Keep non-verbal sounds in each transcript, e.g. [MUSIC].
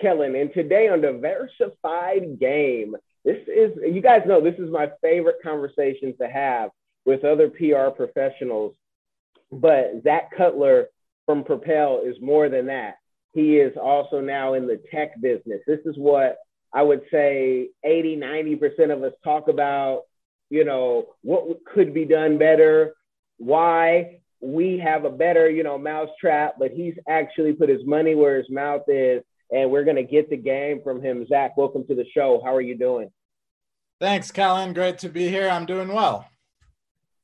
Kellen, and today on Diversified Game, this is you guys know this is my favorite conversations to have with other PR professionals. But Zach Cutler from Propel is more than that. He is also now in the tech business. This is what I would say 80, 90% of us talk about, you know, what could be done better, why we have a better, you know, mousetrap, but he's actually put his money where his mouth is, and we're gonna get the game from him. Zach, welcome to the show. How are you doing? Thanks, Kellen. Great to be here. I'm doing well.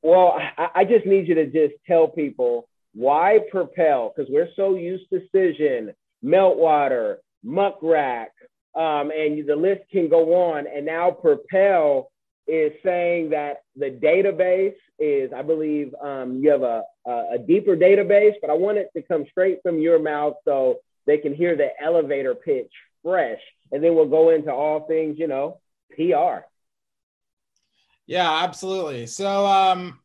Well, I, I just need you to just tell people why Propel, because we're so used to Cision, Meltwater, Muck Rack, um, and the list can go on. And now Propel is saying that the database is, I believe, um, you have a, a, a deeper database, but I want it to come straight from your mouth so they can hear the elevator pitch fresh. And then we'll go into all things, you know, PR. Yeah, absolutely. So um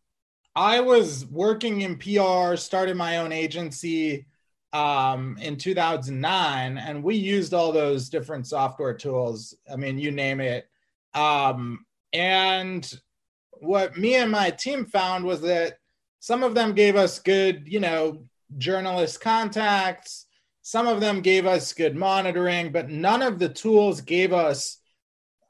I was working in PR, started my own agency um in 2009 and we used all those different software tools. I mean, you name it. Um and what me and my team found was that some of them gave us good, you know, journalist contacts, some of them gave us good monitoring, but none of the tools gave us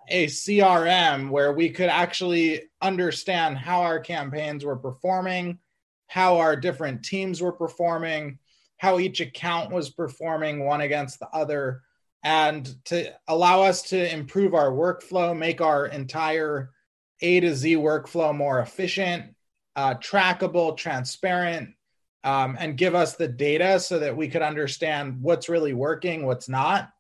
a CRM where we could actually understand how our campaigns were performing, how our different teams were performing, how each account was performing one against the other, and to allow us to improve our workflow, make our entire A to Z workflow more efficient, uh, trackable, transparent, um, and give us the data so that we could understand what's really working, what's not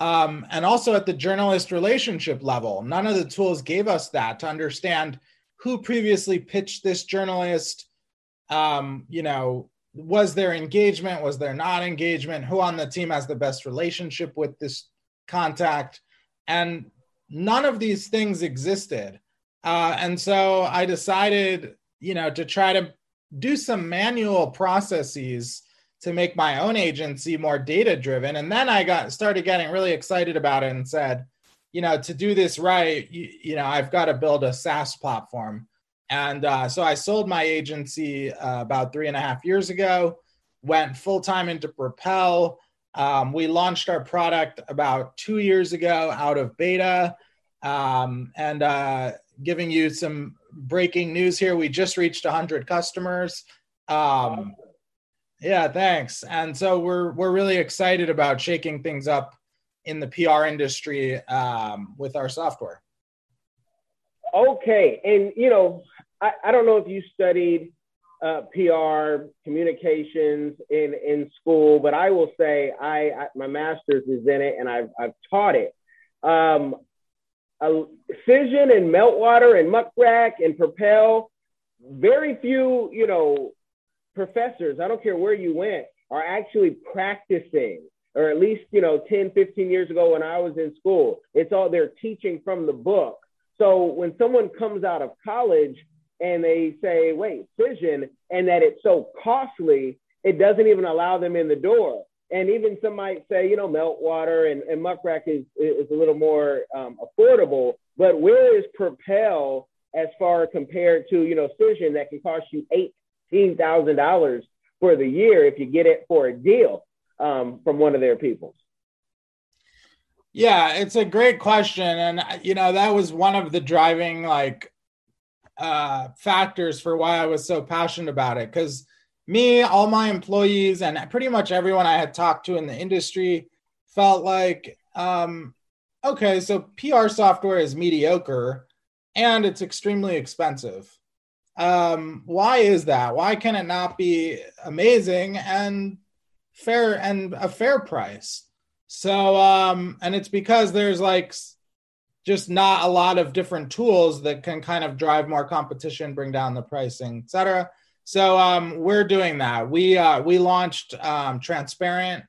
um, and also at the journalist relationship level. None of the tools gave us that to understand who previously pitched this journalist. Um, you know, was there engagement? Was there not engagement? Who on the team has the best relationship with this contact? And none of these things existed. Uh, and so I decided, you know, to try to do some manual processes to make my own agency more data driven and then i got started getting really excited about it and said you know to do this right you, you know i've got to build a saas platform. And uh, so i sold my agency uh, about three and a half years ago went full-time into propel. Um, we launched our product about two years ago out of beta. Um, and uh, giving you some breaking news here we just reached 100 customers um, yeah, thanks. And so we're we're really excited about shaking things up in the PR industry um, with our software. Okay, and you know, I, I don't know if you studied uh, PR communications in in school, but I will say I, I my master's is in it, and I've I've taught it. Um, uh, Cision and Meltwater and Muck Rack and Propel, very few, you know, professors, I don't care where you went, are actually practicing, or at least, you know, 10, 15 years ago when I was in school, it's all they're teaching from the book. So when someone comes out of college and they say, wait, Cision, and that it's so costly, it doesn't even allow them in the door. And even some might say, you know, Meltwater and, and Muck Rack is, is a little more um, affordable, but where is Propel as far compared to, you know, Cision that can cost you $18,000 for the year if you get it for a deal um, from one of their peoples. Yeah, it's a great question, and you know that was one of the driving like uh, factors for why I was so passionate about it. Because me, all my employees, and pretty much everyone I had talked to in the industry felt like, um, okay, so PR software is mediocre and it's extremely expensive. Um, why is that? Why can it not be amazing and fair and a fair price? So, um, and it's because there's like just not a lot of different tools that can kind of drive more competition, bring down the pricing, etc. So um, we're doing that. We uh, we launched um, transparent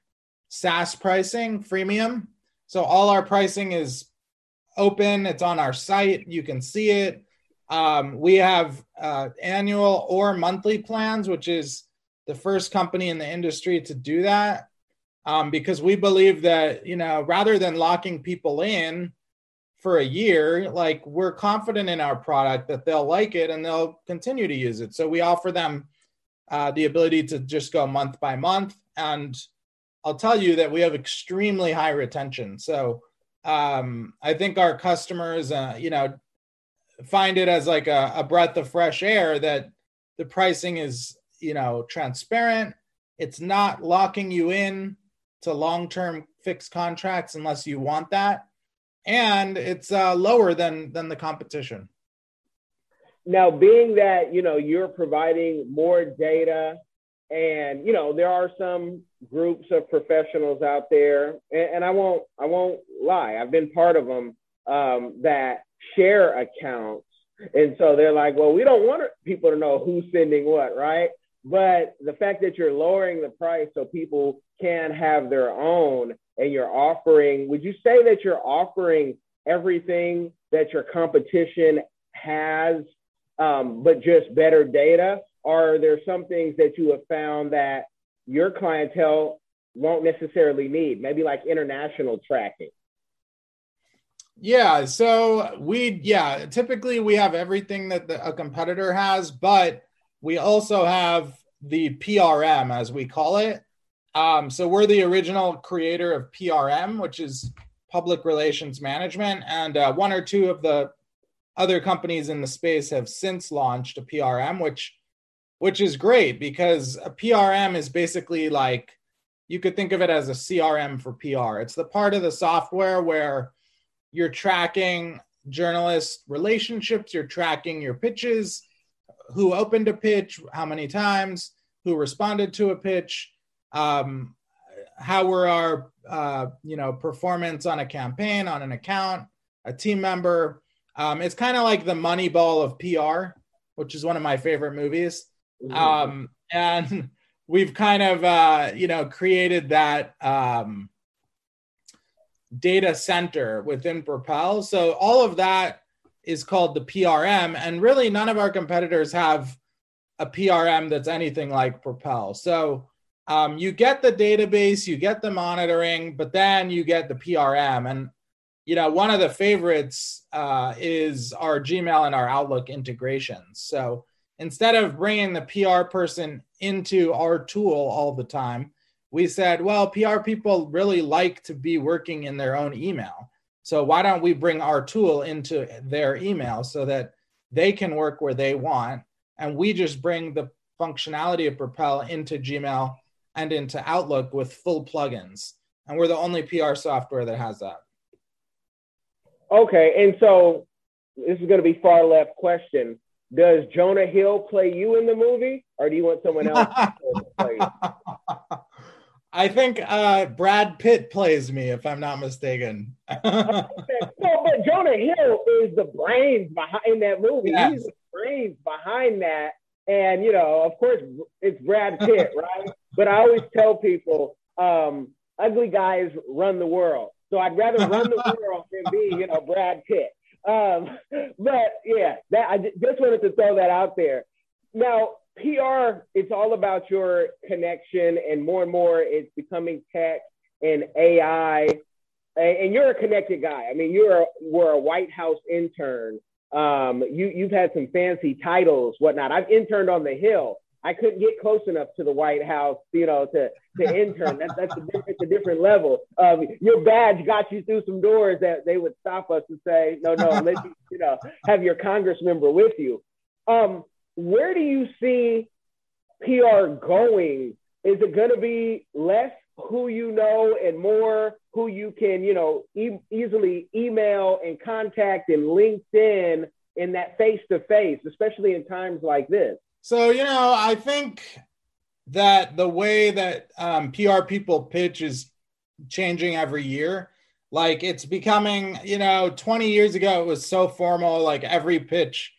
SaaS pricing, freemium. So all our pricing is open. It's on our site. You can see it. Um, we have uh, annual or monthly plans, which is the first company in the industry to do that um, because we believe that you know rather than locking people in for a year like we're confident in our product that they'll like it and they'll continue to use it. So we offer them uh, the ability to just go month by month. And i'll tell you that we have extremely high retention. So um, i think our customers uh, you know find it as like a, a breath of fresh air that the pricing is you know transparent. It's not locking you in to long-term fixed contracts unless you want that, and it's uh, lower than than the competition. Now, being that you know you're providing more data, and you know there are some groups of professionals out there, and, and I won't I won't lie, I've been part of them um, that share accounts, and so they're like, well, we don't want people to know who's sending what, right? But the fact that you're lowering the price so people can have their own and you're offering, would you say that you're offering everything that your competition has, um, but just better data? Or are there some things that you have found that your clientele won't necessarily need, maybe like international tracking? Yeah, so we yeah, typically we have everything that the, a competitor has, but we also have the PRM, as we call it. Um, so we're the original creator of PRM, which is public relations management, and uh, one or two of the other companies in the space have since launched a PRM, which which is great because a PRM is basically like you could think of it as a CRM for PR. It's the part of the software where you're tracking journalist relationships, you're tracking your pitches, who opened a pitch, how many times, who responded to a pitch, um, how were our uh, you know performance on a campaign, on an account, a team member. Um, it's kind of like the Moneyball of PR, which is one of my favorite movies. Um, and [LAUGHS] we've kind of uh, you know created that um, data center within Propel. So all of that is called the PRM. And really, none of our competitors have a PRM that's anything like Propel. So um, you get the database, you get the monitoring, but then you get the PRM. And you know, one of the favorites uh, is our Gmail and our Outlook integrations. So instead of bringing the PR person into our tool all the time, we said, well, PR people really like to be working in their own email. So why don't we bring our tool into their email so that they can work where they want, and we just bring the functionality of Propel into Gmail and into Outlook with full plugins, and we're the only PR software that has that. Okay, and so this is going to be far left question. Does Jonah Hill play you in the movie, or do you want someone else to [LAUGHS] play you? I think uh, Brad Pitt plays me, if I'm not mistaken. No, but Jonah Hill is the brains behind that movie. Yes. He's the brains behind that. And, you know, of course, it's Brad Pitt, right? But I always tell people um, ugly guys run the world. So I'd rather run the [LAUGHS] world than be, you know, Brad Pitt. Um, [LAUGHS] but yeah, that I just wanted to throw that out there. Now, PR, it's all about your connection, and more and more it's becoming tech and AI. And you're a connected guy. I mean, you're a, were a White House intern. Um, you you've had some fancy titles, whatnot. I've interned on the Hill. I couldn't get close enough to the White House, you know, to to intern. That's that's a, it's a different level. Um, your badge got you through some doors that they would stop us and say, no, no, let you, you know, have your Congress member with you. Um, where do you see PR going? Is it going to be less who you know and more who you can, you know, e- easily email and contact and LinkedIn in that face to face, especially in times like this? So, you know, I think that the way that um, PR people pitch is changing every year. Like it's becoming, you know, 20 years ago, it was so formal. Like every pitch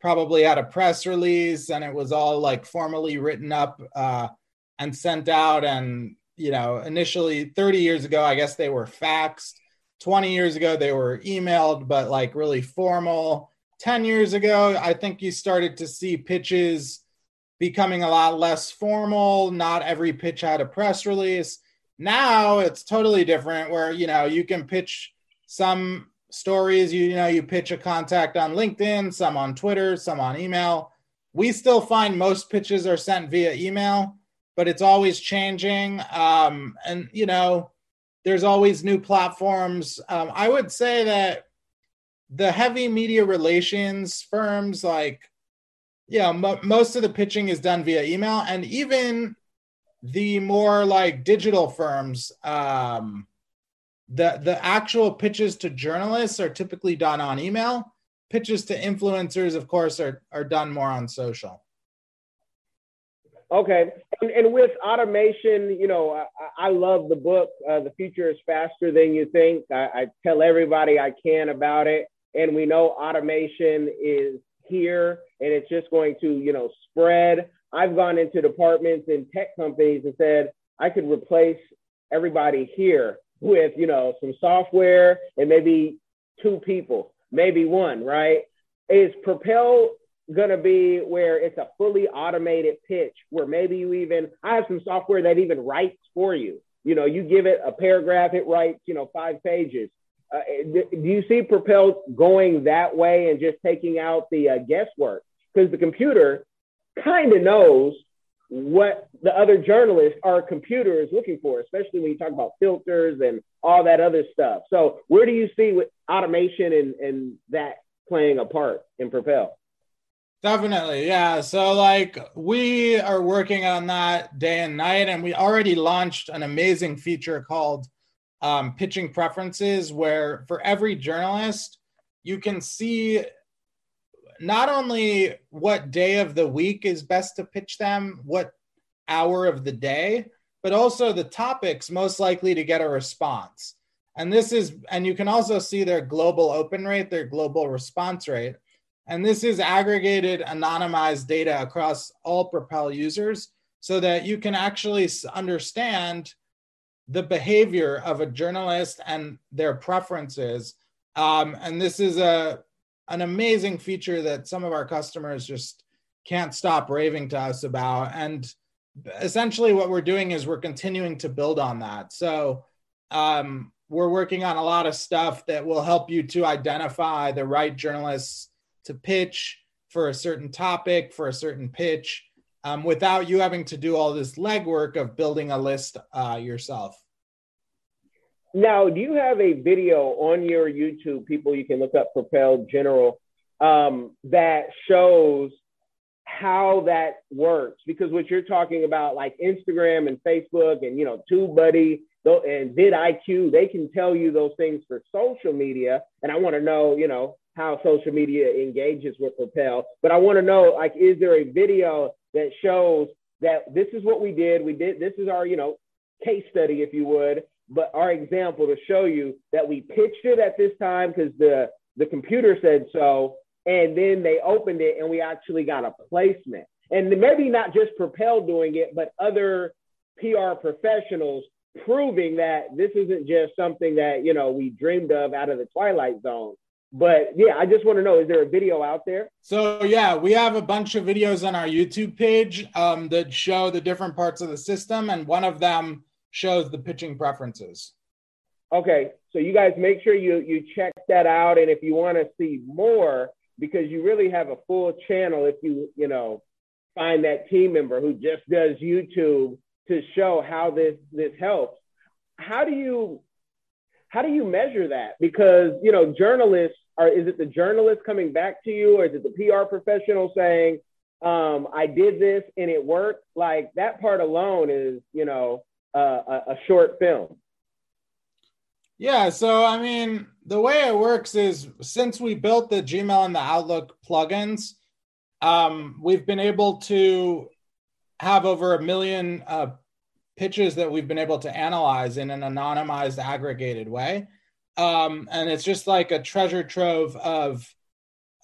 probably had a press release and it was all like formally written up uh, and sent out. And, you know, initially 30 years ago, I guess they were faxed. 20 years ago, they were emailed, but like really formal. 10 years ago, I think you started to see pitches becoming a lot less formal. Not every pitch had a press release. Now it's totally different where, you know, you can pitch some stories, you, you know, you pitch a contact on LinkedIn, some on Twitter, some on email. We still find most pitches are sent via email, but it's always changing. Um, and, you know, there's always new platforms. Um, I would say that the heavy media relations firms like yeah mo- most of the pitching is done via email and even the more like digital firms um the the actual pitches to journalists are typically done on email. Pitches to influencers of course are are done more on social. Okay and, and with automation you know i, I love the book uh, the future is faster than you think. I, I tell everybody i can about it and we know automation is here and it's just going to you know spread. I've gone into departments in tech companies and said i could replace everybody here with you know some software and maybe two people maybe one right? Is propel going to be where it's a fully automated pitch where maybe you even i have some software that even writes for you. You know you give it a paragraph it writes you know five pages uh, do you see Propel going that way and just taking out the uh, guesswork? Because the computer kind of knows what the other journalists our computer is looking for, especially when you talk about filters and all that other stuff. So, where do you see with automation and, and that playing a part in Propel? Definitely, yeah. So, like, we are working on that day and night, and we already launched an amazing feature called um, pitching preferences where for every journalist, you can see not only what day of the week is best to pitch them, what hour of the day, but also the topics most likely to get a response. And this is, and you can also see their global open rate, their global response rate. And this is aggregated anonymized data across all Propel users so that you can actually understand the behavior of a journalist and their preferences. Um, and this is a an amazing feature that some of our customers just can't stop raving to us about. And essentially, what we're doing is we're continuing to build on that. So um, we're working on a lot of stuff that will help you to identify the right journalists to pitch for a certain topic, for a certain pitch um, without you having to do all this legwork of building a list uh, yourself. Now, do you have a video on your YouTube, people you can look up Propel General, um, that shows how that works? Because what you're talking about, like Instagram and Facebook and, you know, TubeBuddy and vidIQ, they can tell you those things for social media. And I want to know, you know, how social media engages with Propel. But I want to know, like, is there a video that shows that this is what we did. We did this is our, you know, case study, if you would, but our example to show you that we pitched it at this time because the the computer said so, and then they opened it and we actually got a placement. And maybe not just Propel doing it, but other PR professionals proving that this isn't just something that you know we dreamed of out of the twilight zone but yeah, I just want to know: is there a video out there? So yeah, we have a bunch of videos on our YouTube page um, that show the different parts of the system, and one of them shows the pitching preferences. Okay, so you guys make sure you you check that out, and if you want to see more, because you really have a full channel, if you you know find that team member who just does YouTube to show how this this helps. How do you how do you measure that? Because you know journalists are is it the journalist coming back to you, or is it the PR professional saying, um, "I did this and it worked"? Like that part alone is, you know, uh, a, a short film. Yeah, so I mean, the way it works is since we built the Gmail and the Outlook plugins, um, we've been able to have over a million uh, pitches that we've been able to analyze in an anonymized, aggregated way. Um, and it's just like a treasure trove of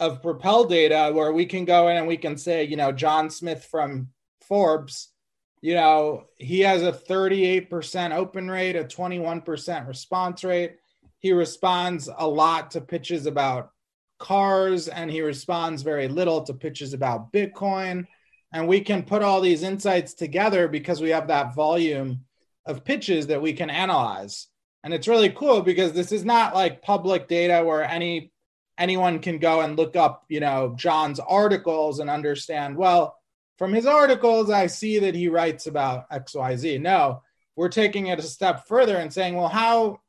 of propel data where we can go in and we can say, you know, John Smith from Forbes, you know, he has a 38% open rate, a 21% response rate. He responds a lot to pitches about cars and he responds very little to pitches about Bitcoin. And we can put all these insights together because we have that volume of pitches that we can analyze. And it's really cool because this is not like public data where any anyone can go and look up, you know, John's articles and understand, well, from his articles, I see that he writes about XYZ. No, we're taking it a step further and saying, well, how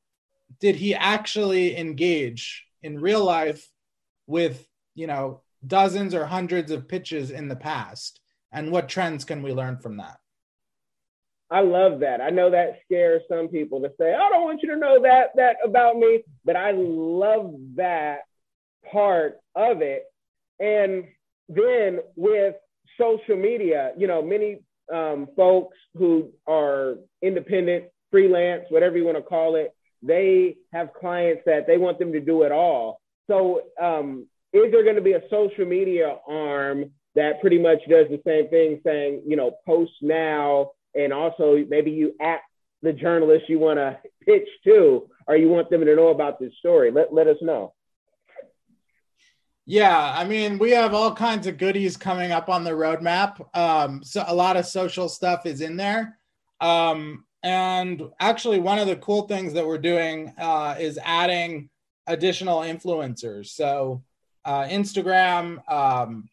did he actually engage in real life with, you know, dozens or hundreds of pitches in the past? And what trends can we learn from that? I love that. I know that scares some people to say, I don't want you to know that that about me, but I love that part of it. And then with social media, you know, many um, folks who are independent, freelance, whatever you want to call it, they have clients that they want them to do it all. So, um, is there going to be a social media arm that pretty much does the same thing, saying, you know, post now, and also maybe you at the journalist you want to [LAUGHS] pitch to, or you want them to know about this story? Let, let us know. Yeah, I mean, we have all kinds of goodies coming up on the roadmap. Um, so a lot of social stuff is in there. Um, and actually, one of the cool things that we're doing uh, is adding additional influencers. So uh, Instagram, um,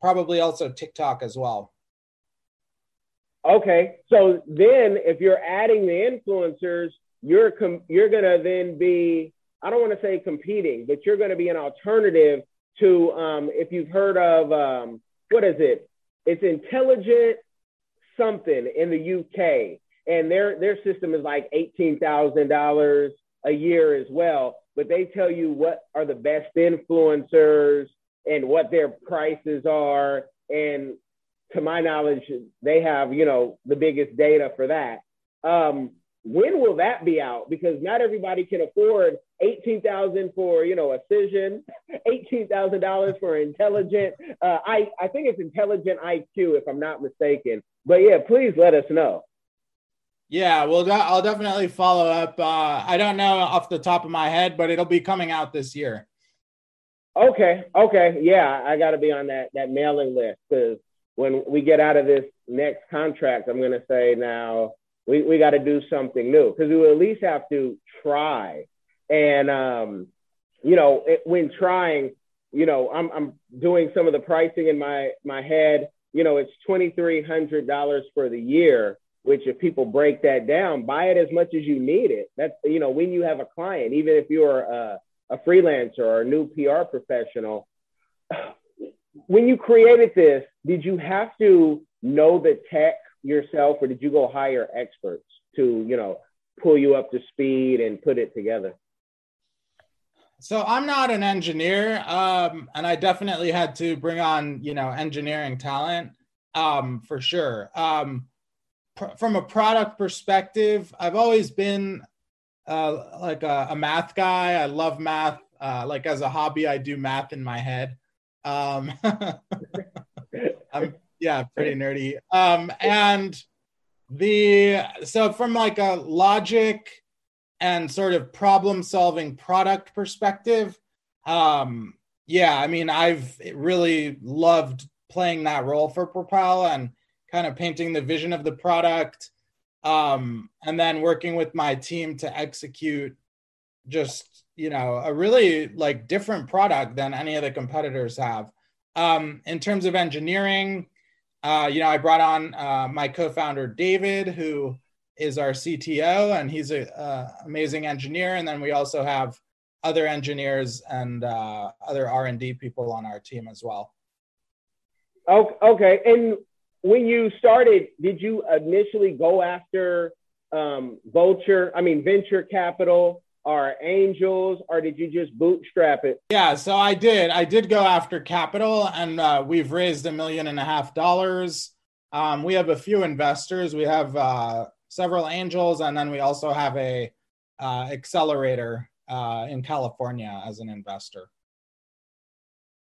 probably also TikTok as well. Okay, so then if you're adding the influencers, you're com- you're gonna then be I don't want to say competing, but you're going to be an alternative to um, if you've heard of um, what is it? It's intelligent something in the UK, and their their system is like eighteen thousand dollars a year as well. But they tell you what are the best influencers and what their prices are, and to my knowledge, they have you know the biggest data for that. Um, when will that be out? Because not everybody can afford eighteen thousand for you know a Cision, [LAUGHS] eighteen thousand dollars for intelligent. Uh, I I think it's intelligent IQ if I'm not mistaken. But yeah, please let us know. Yeah, well, I'll definitely follow up. Uh, I don't know off the top of my head, but it'll be coming out this year. Okay, okay, yeah, I got to be on that that mailing list because when we get out of this next contract, I'm going to say now we, we got to do something new because we at least have to try. And, um, you know, it, when trying, you know, I'm, I'm doing some of the pricing in my, my head. You know, it's $2,300 for the year, which if people break that down, buy it as much as you need it. That's, you know, when you have a client, even if you're a, a freelancer or a new PR professional, when you created this, did you have to know the tech yourself, or did you go hire experts to, you know, pull you up to speed and put it together? So I'm not an engineer, um, and I definitely had to bring on, you know, engineering talent um, for sure. Um, pr- from a product perspective, I've always been uh, like a, a, math guy. I love math. Uh, like as a hobby, I do math in my head. Um, [LAUGHS] I'm yeah, pretty nerdy. Um, and the so from like a logic and sort of problem solving product perspective, um, yeah, I mean, I've really loved playing that role for Propel and kind of painting the vision of the product, um, and then working with my team to execute just you know a really like different product than any of the competitors have. Um, in terms of engineering, uh, you know, I brought on uh, my co-founder David, who is our CTO, and he's an amazing engineer. And then we also have other engineers and uh, other R and D people on our team as well. Okay, and when you started, did you initially go after um, vulture? I mean, venture capital or angels or did you just bootstrap it yeah so i did i did go after capital and uh, we've raised a million and a half dollars um, we have a few investors we have uh, several angels, and then we also have a uh, accelerator uh, in California as an investor.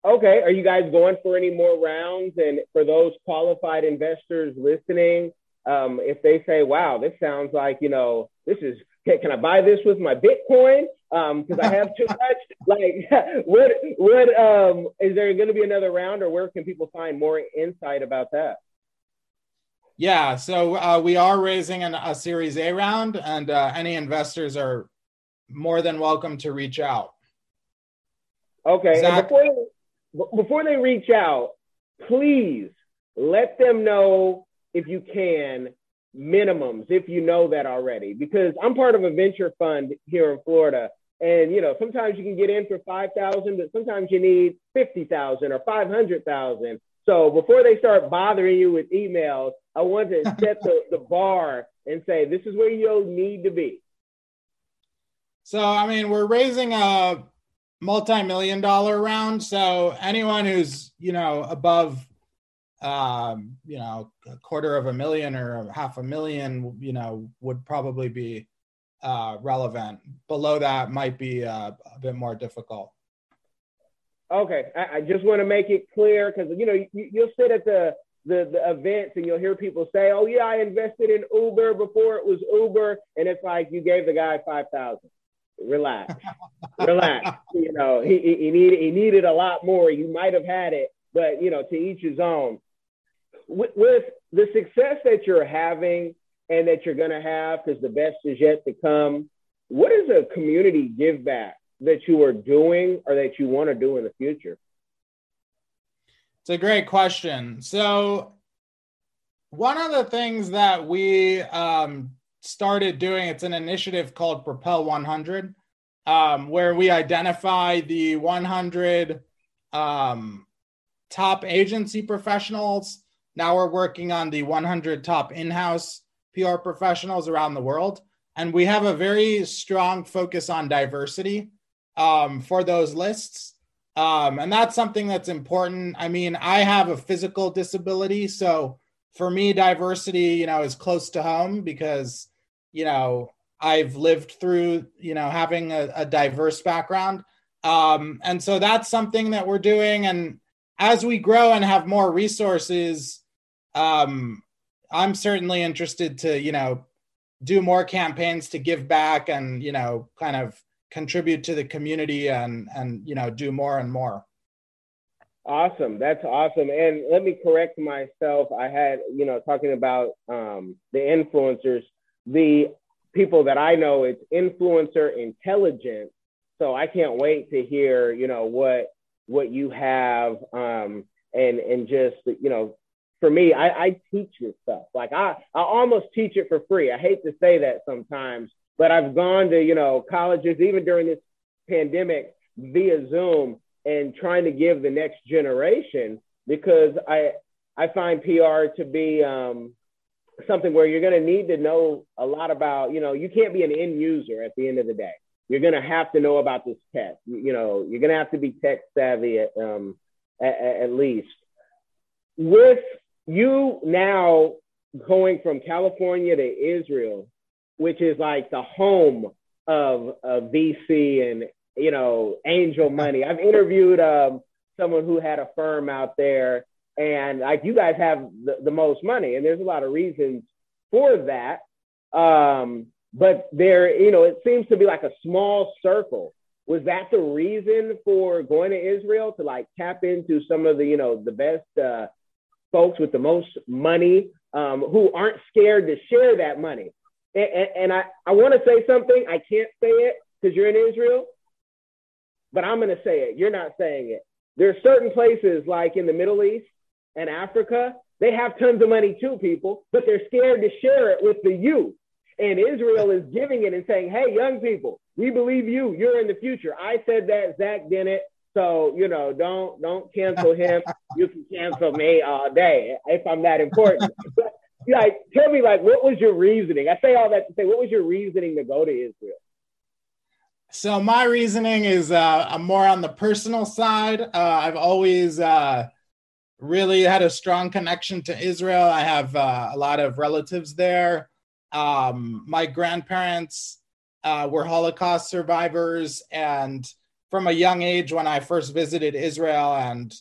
Okay. Are you guys going for any more rounds? And for those qualified investors listening, um, if they say, wow, this sounds like, you know, this is, can, can I buy this with my Bitcoin? Because um, I have too [LAUGHS] much. like, [LAUGHS] what, what, um, is there going to be another round or where can people find more insight about that? Yeah, so uh, we are raising an, a Series A round, and uh, any investors are more than welcome to reach out. Okay, Zach- before before they reach out, please let them know if you can minimums if you know that already. Because i'm part of a venture fund here in florida and you know sometimes you can get in for 5000 but sometimes you need 50000 or 500000 so before they start bothering you with emails i want to [LAUGHS] set the, the bar and say this is where you'll need to be. So i mean we're raising a multi-million dollar round so anyone who's you know above um, you know, a quarter of a million or half a million, you know, would probably be uh, relevant. Below that might be uh, a bit more difficult. Okay, I, I just want to make it clear because you know you, you'll sit at the, the the events and you'll hear people say, "Oh yeah, I invested in Uber before it was Uber," and it's like you gave the guy five thousand. Relax, relax. You know he, he needed he needed a lot more. You might have had it, but you know to each his own with, with the success that you're having and that you're going to have, because the best is yet to come, what is a community give back that you are doing or that you want to do in the future? It's a great question. So, one of the things that we um, started doing, it's an initiative called Propel 100, um, where we identify the 100 um, top agency professionals now we're working on the 100 top in house PR professionals around the world. And we have a very strong focus on diversity um, for those lists. Um, and that's something that's important. I mean, I have a physical disability. So for me, diversity, you know, is close to home because, you know, I've lived through, you know, having a, a diverse background. Um, and so that's something that we're doing. And as we grow and have more resources, um, I'm certainly interested to, you know, do more campaigns to give back and, you know, kind of contribute to the community and, and, you know, do more and more. Awesome. That's awesome. And let me correct myself. I had, you know, talking about um, the influencers, the people that I know, it's influencer intelligence. So I can't wait to hear, you know, what what you have um, and and just you know for me, I, I teach this stuff. Like I, I almost teach it for free. I hate to say that sometimes, but I've gone to, you know, colleges, even during this pandemic via Zoom and trying to give the next generation because I, I find PR to be um, something where you're going to need to know a lot about, you know, you can't be an end user at the end of the day. You're going to have to know about this tech. You, you know, you're going to have to be tech savvy at, um, at, at least. With you now going from California to Israel, which is like the home of, of VC and you know angel money. I've interviewed um, someone who had a firm out there, and like you guys have the, the most money, and there's a lot of reasons for that. Um, but there, you know, it seems to be like a small circle. Was that the reason for going to Israel to like tap into some of the, you know, the best uh, folks with the most money um, who aren't scared to share that money. And, and, and I, I want to say something. I can't say it because you're in Israel, but I'm going to say it. You're not saying it. There are certain places like in the Middle East and Africa, they have tons of money too, people, but they're scared to share it with the youth. And Israel is giving it and saying, hey, young people, we believe you. You're in the future. I said that, Zach didn't. So you know, don't don't cancel him. [LAUGHS] you can cancel me all day if I'm that important. But, like, tell me, like, what was your reasoning? I say all that to say, what was your reasoning to go to Israel? So my reasoning is uh, I'm more on the personal side. Uh, I've always uh, really had a strong connection to Israel. I have uh, a lot of relatives there. Um, my grandparents uh, were Holocaust survivors, and from a young age, when I first visited Israel and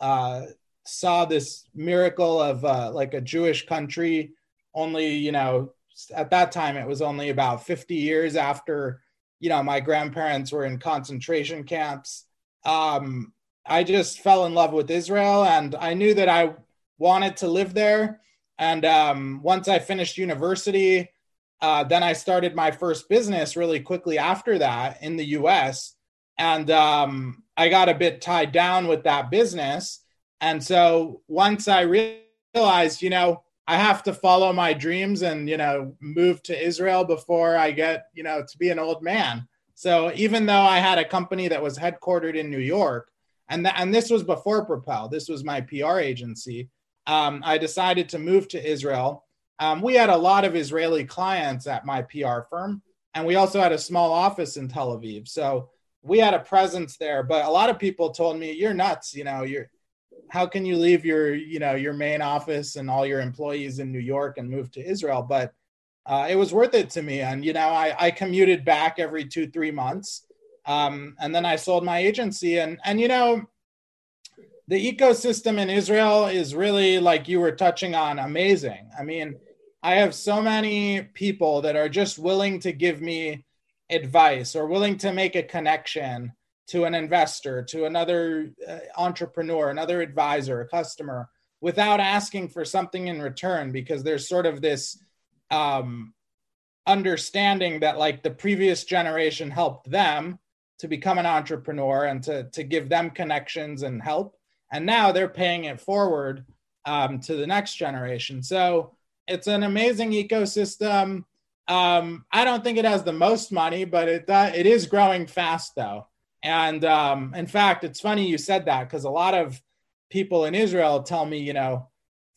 uh, saw this miracle of like a Jewish country, only you know at that time it was only about 50 years after you know my grandparents were in concentration camps. Um, I just fell in love with Israel, and I knew that I wanted to live there. And um, once I finished university, uh, then I started my first business really quickly after that in the US. And um, I got a bit tied down with that business. And so once I realized, you know, I have to follow my dreams and, you know, move to Israel before I get, you know, to be an old man. So even though I had a company that was headquartered in New York, and, th- and this was before Propel, this was my PR agency um, I decided to move to Israel. Um, we had a lot of Israeli clients at my PR firm, and we also had a small office in Tel Aviv. So we had a presence there. But a lot of people told me, "You're nuts. You know, you're how can you leave your you know your main office and all your employees in New York and move to Israel?" But uh, it was worth it to me, and you know, I, I commuted back every two three months, um, and then I sold my agency, and and you know the ecosystem in Israel is really like you were touching on amazing. I mean, I have so many people that are just willing to give me advice or willing to make a connection to an investor, to another uh, entrepreneur, another advisor, a customer without asking for something in return because there's sort of this um, understanding that like the previous generation helped them to become an entrepreneur and to, to give them connections and help and now they're paying it forward um, to the next generation. So it's an amazing ecosystem. Um, I don't think it has the most money, but it uh, it is growing fast though. And um, in fact, it's funny you said that because a lot of people in Israel tell me, you know,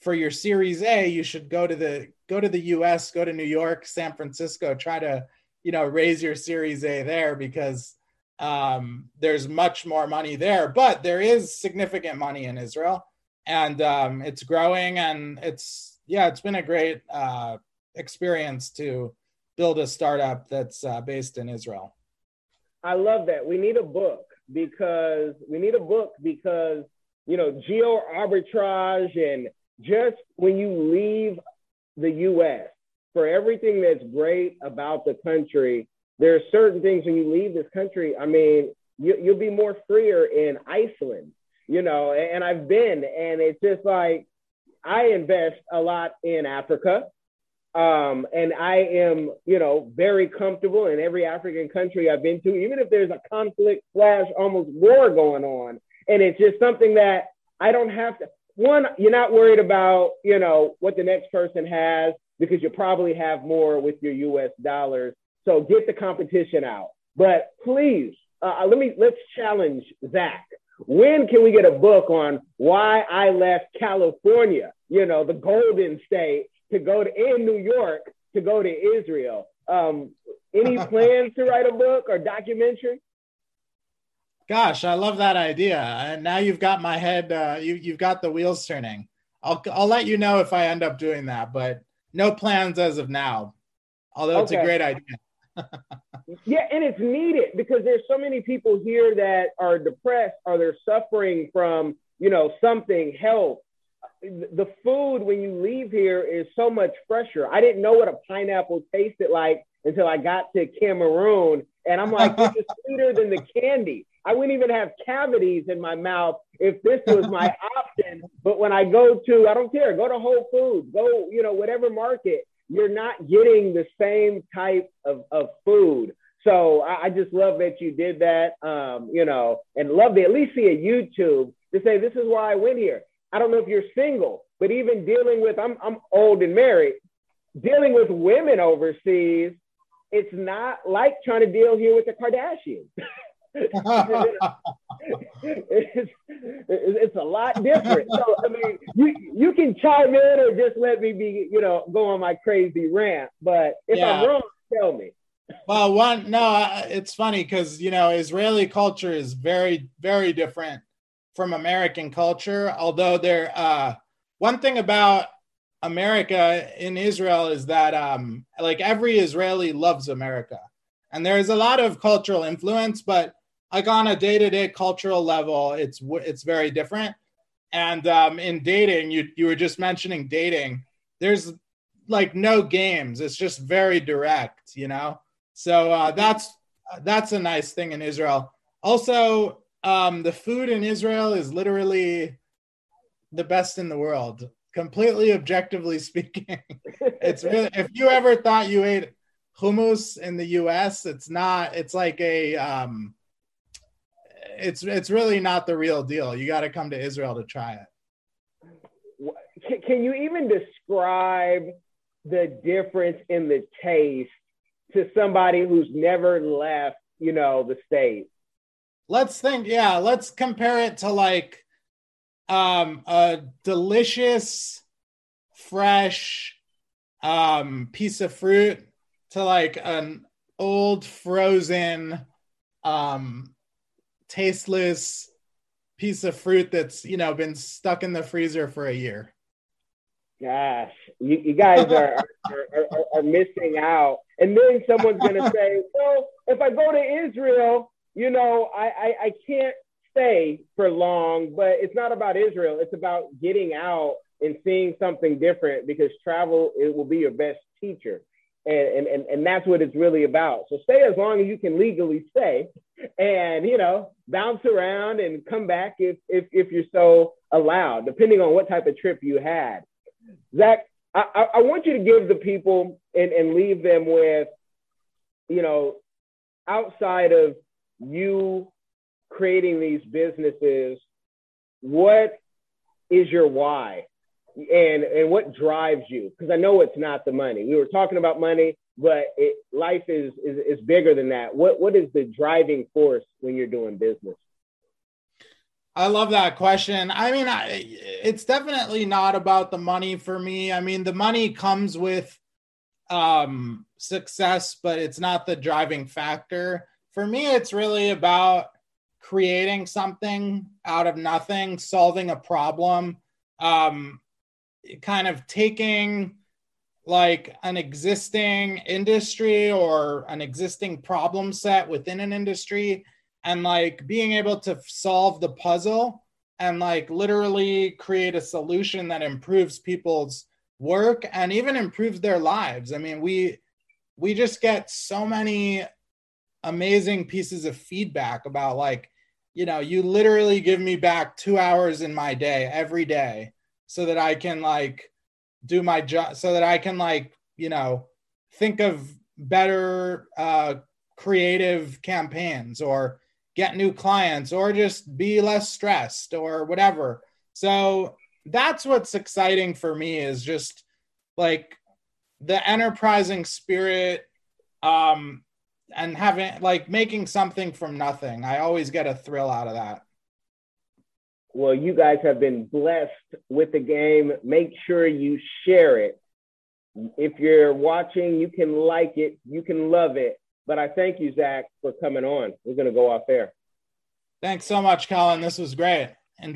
for your Series A, you should go to the go to the U.S., go to New York, San Francisco, try to you know raise your Series A there because um, there's much more money there, but there is significant money in Israel, and um, it's growing. And it's yeah, it's been a great uh, experience to build a startup that's uh, based in Israel. I love that. We need a book because we need a book because you know geo arbitrage and just when you leave the U.S. for everything that's great about the country there are certain things when you leave this country. I mean, you, you'll be more freer in Iceland, you know. And I've been, and it's just like I invest a lot in Africa. Um, and I am, you know, very comfortable in every African country I've been to, even if there's a conflict slash almost war going on. And it's just something that I don't have to. One, you're not worried about, you know, what the next person has because you probably have more with your U.S. dollars. So get the competition out. But please, uh, uh, let me let's challenge Zach. When can we get a book on why I left California, you know, the Golden State, to go to in New York to go to Israel? Um, any [LAUGHS] plans to write a book or documentary? Gosh, I love that idea. And now you've got my head. Uh, you you've got the wheels turning. I'll I'll let you know if I end up doing that, but no plans as of now. Although it's a great idea [LAUGHS] yeah, and it's needed because there's so many people here that are depressed or they're suffering from, you know, something, health. The food when you leave here is so much fresher. I didn't know what a pineapple tasted like until I got to Cameroon. And I'm like, this is [LAUGHS] sweeter than the candy. I wouldn't even have cavities in my mouth if this was my [LAUGHS] option. But when I go to, I don't care, go to Whole Foods, go, you know, whatever market, you're not getting the same type of, of food. So I, I just love that you did that, um, you know, and love to at least see a YouTube to say, this is why I went here. I don't know if you're single, but even dealing with, I'm, I'm old and married, dealing with women overseas, it's not like trying to deal here with the Kardashians. it's, it's a lot different. So I mean, you you can chime in or just let me be, you know, go on my crazy rant. But if yeah. I'm wrong, tell me. Well, one no, it's funny because you know Israeli culture is very very different from American culture. Although there, uh, one thing about America in Israel is that um, like every Israeli loves America, and there's a lot of cultural influence, but like on a day-to-day cultural level, it's it's very different. And um, in dating, you you were just mentioning dating. There's like no games. It's just very direct, you know. So uh, that's that's a nice thing in Israel. Also, um, the food in Israel is literally the best in the world, completely objectively [LAUGHS] speaking. it's really, if you ever thought you ate hummus in the U.S., it's not. It's like a um, it's it's really not the real deal. You got to come to Israel to try it. Can you even describe the difference in the taste to somebody who's never left, you know, the state? Let's think. Yeah, let's compare it to like um a delicious fresh um piece of fruit to like an old frozen um tasteless piece of fruit that's you know been stuck in the freezer for a year. Gosh, you, you guys are, are, are, are missing out. And then someone's gonna [LAUGHS] say, "Well, if I go to Israel, you know, I, I I can't stay for long." But it's not about Israel. It's about getting out and seeing something different because travel it will be your best teacher and, and, and that's what it's really about. So stay as long as you can legally stay and, you know, bounce around and come back if, if, if you're so allowed, depending on what type of trip you had. Zach, I, I want you to give the people and, and leave them with, you know, outside of you creating these businesses, what is your why? and and what drives you? Because i know it's not the money. We were talking about money but it, life is, is is bigger than that. What what is the driving force when you're doing business? I love that question. I mean I, it's definitely not about the money for me. I mean the money comes with um success but it's not the driving factor for me it's really about creating something out of nothing solving a problem um kind of taking like an existing industry or an existing problem set within an industry and like being able to solve the puzzle and like literally create a solution that improves people's work and even improves their lives. I mean, we we just get so many amazing pieces of feedback about like, you know, you literally give me back 2 hours in my day every day so that I can like do my job so that I can like, you know, think of better uh creative campaigns or get new clients or just be less stressed or whatever. So that's what's exciting for me is just like the enterprising spirit um and having like making something from nothing. I always get a thrill out of that. Well, you guys have been blessed with the game. Make sure you share it. If you're watching, you can like it, you can love it. But I thank you, Zach, for coming on. We're going to go off air. Thanks so much, Colin. This was great. And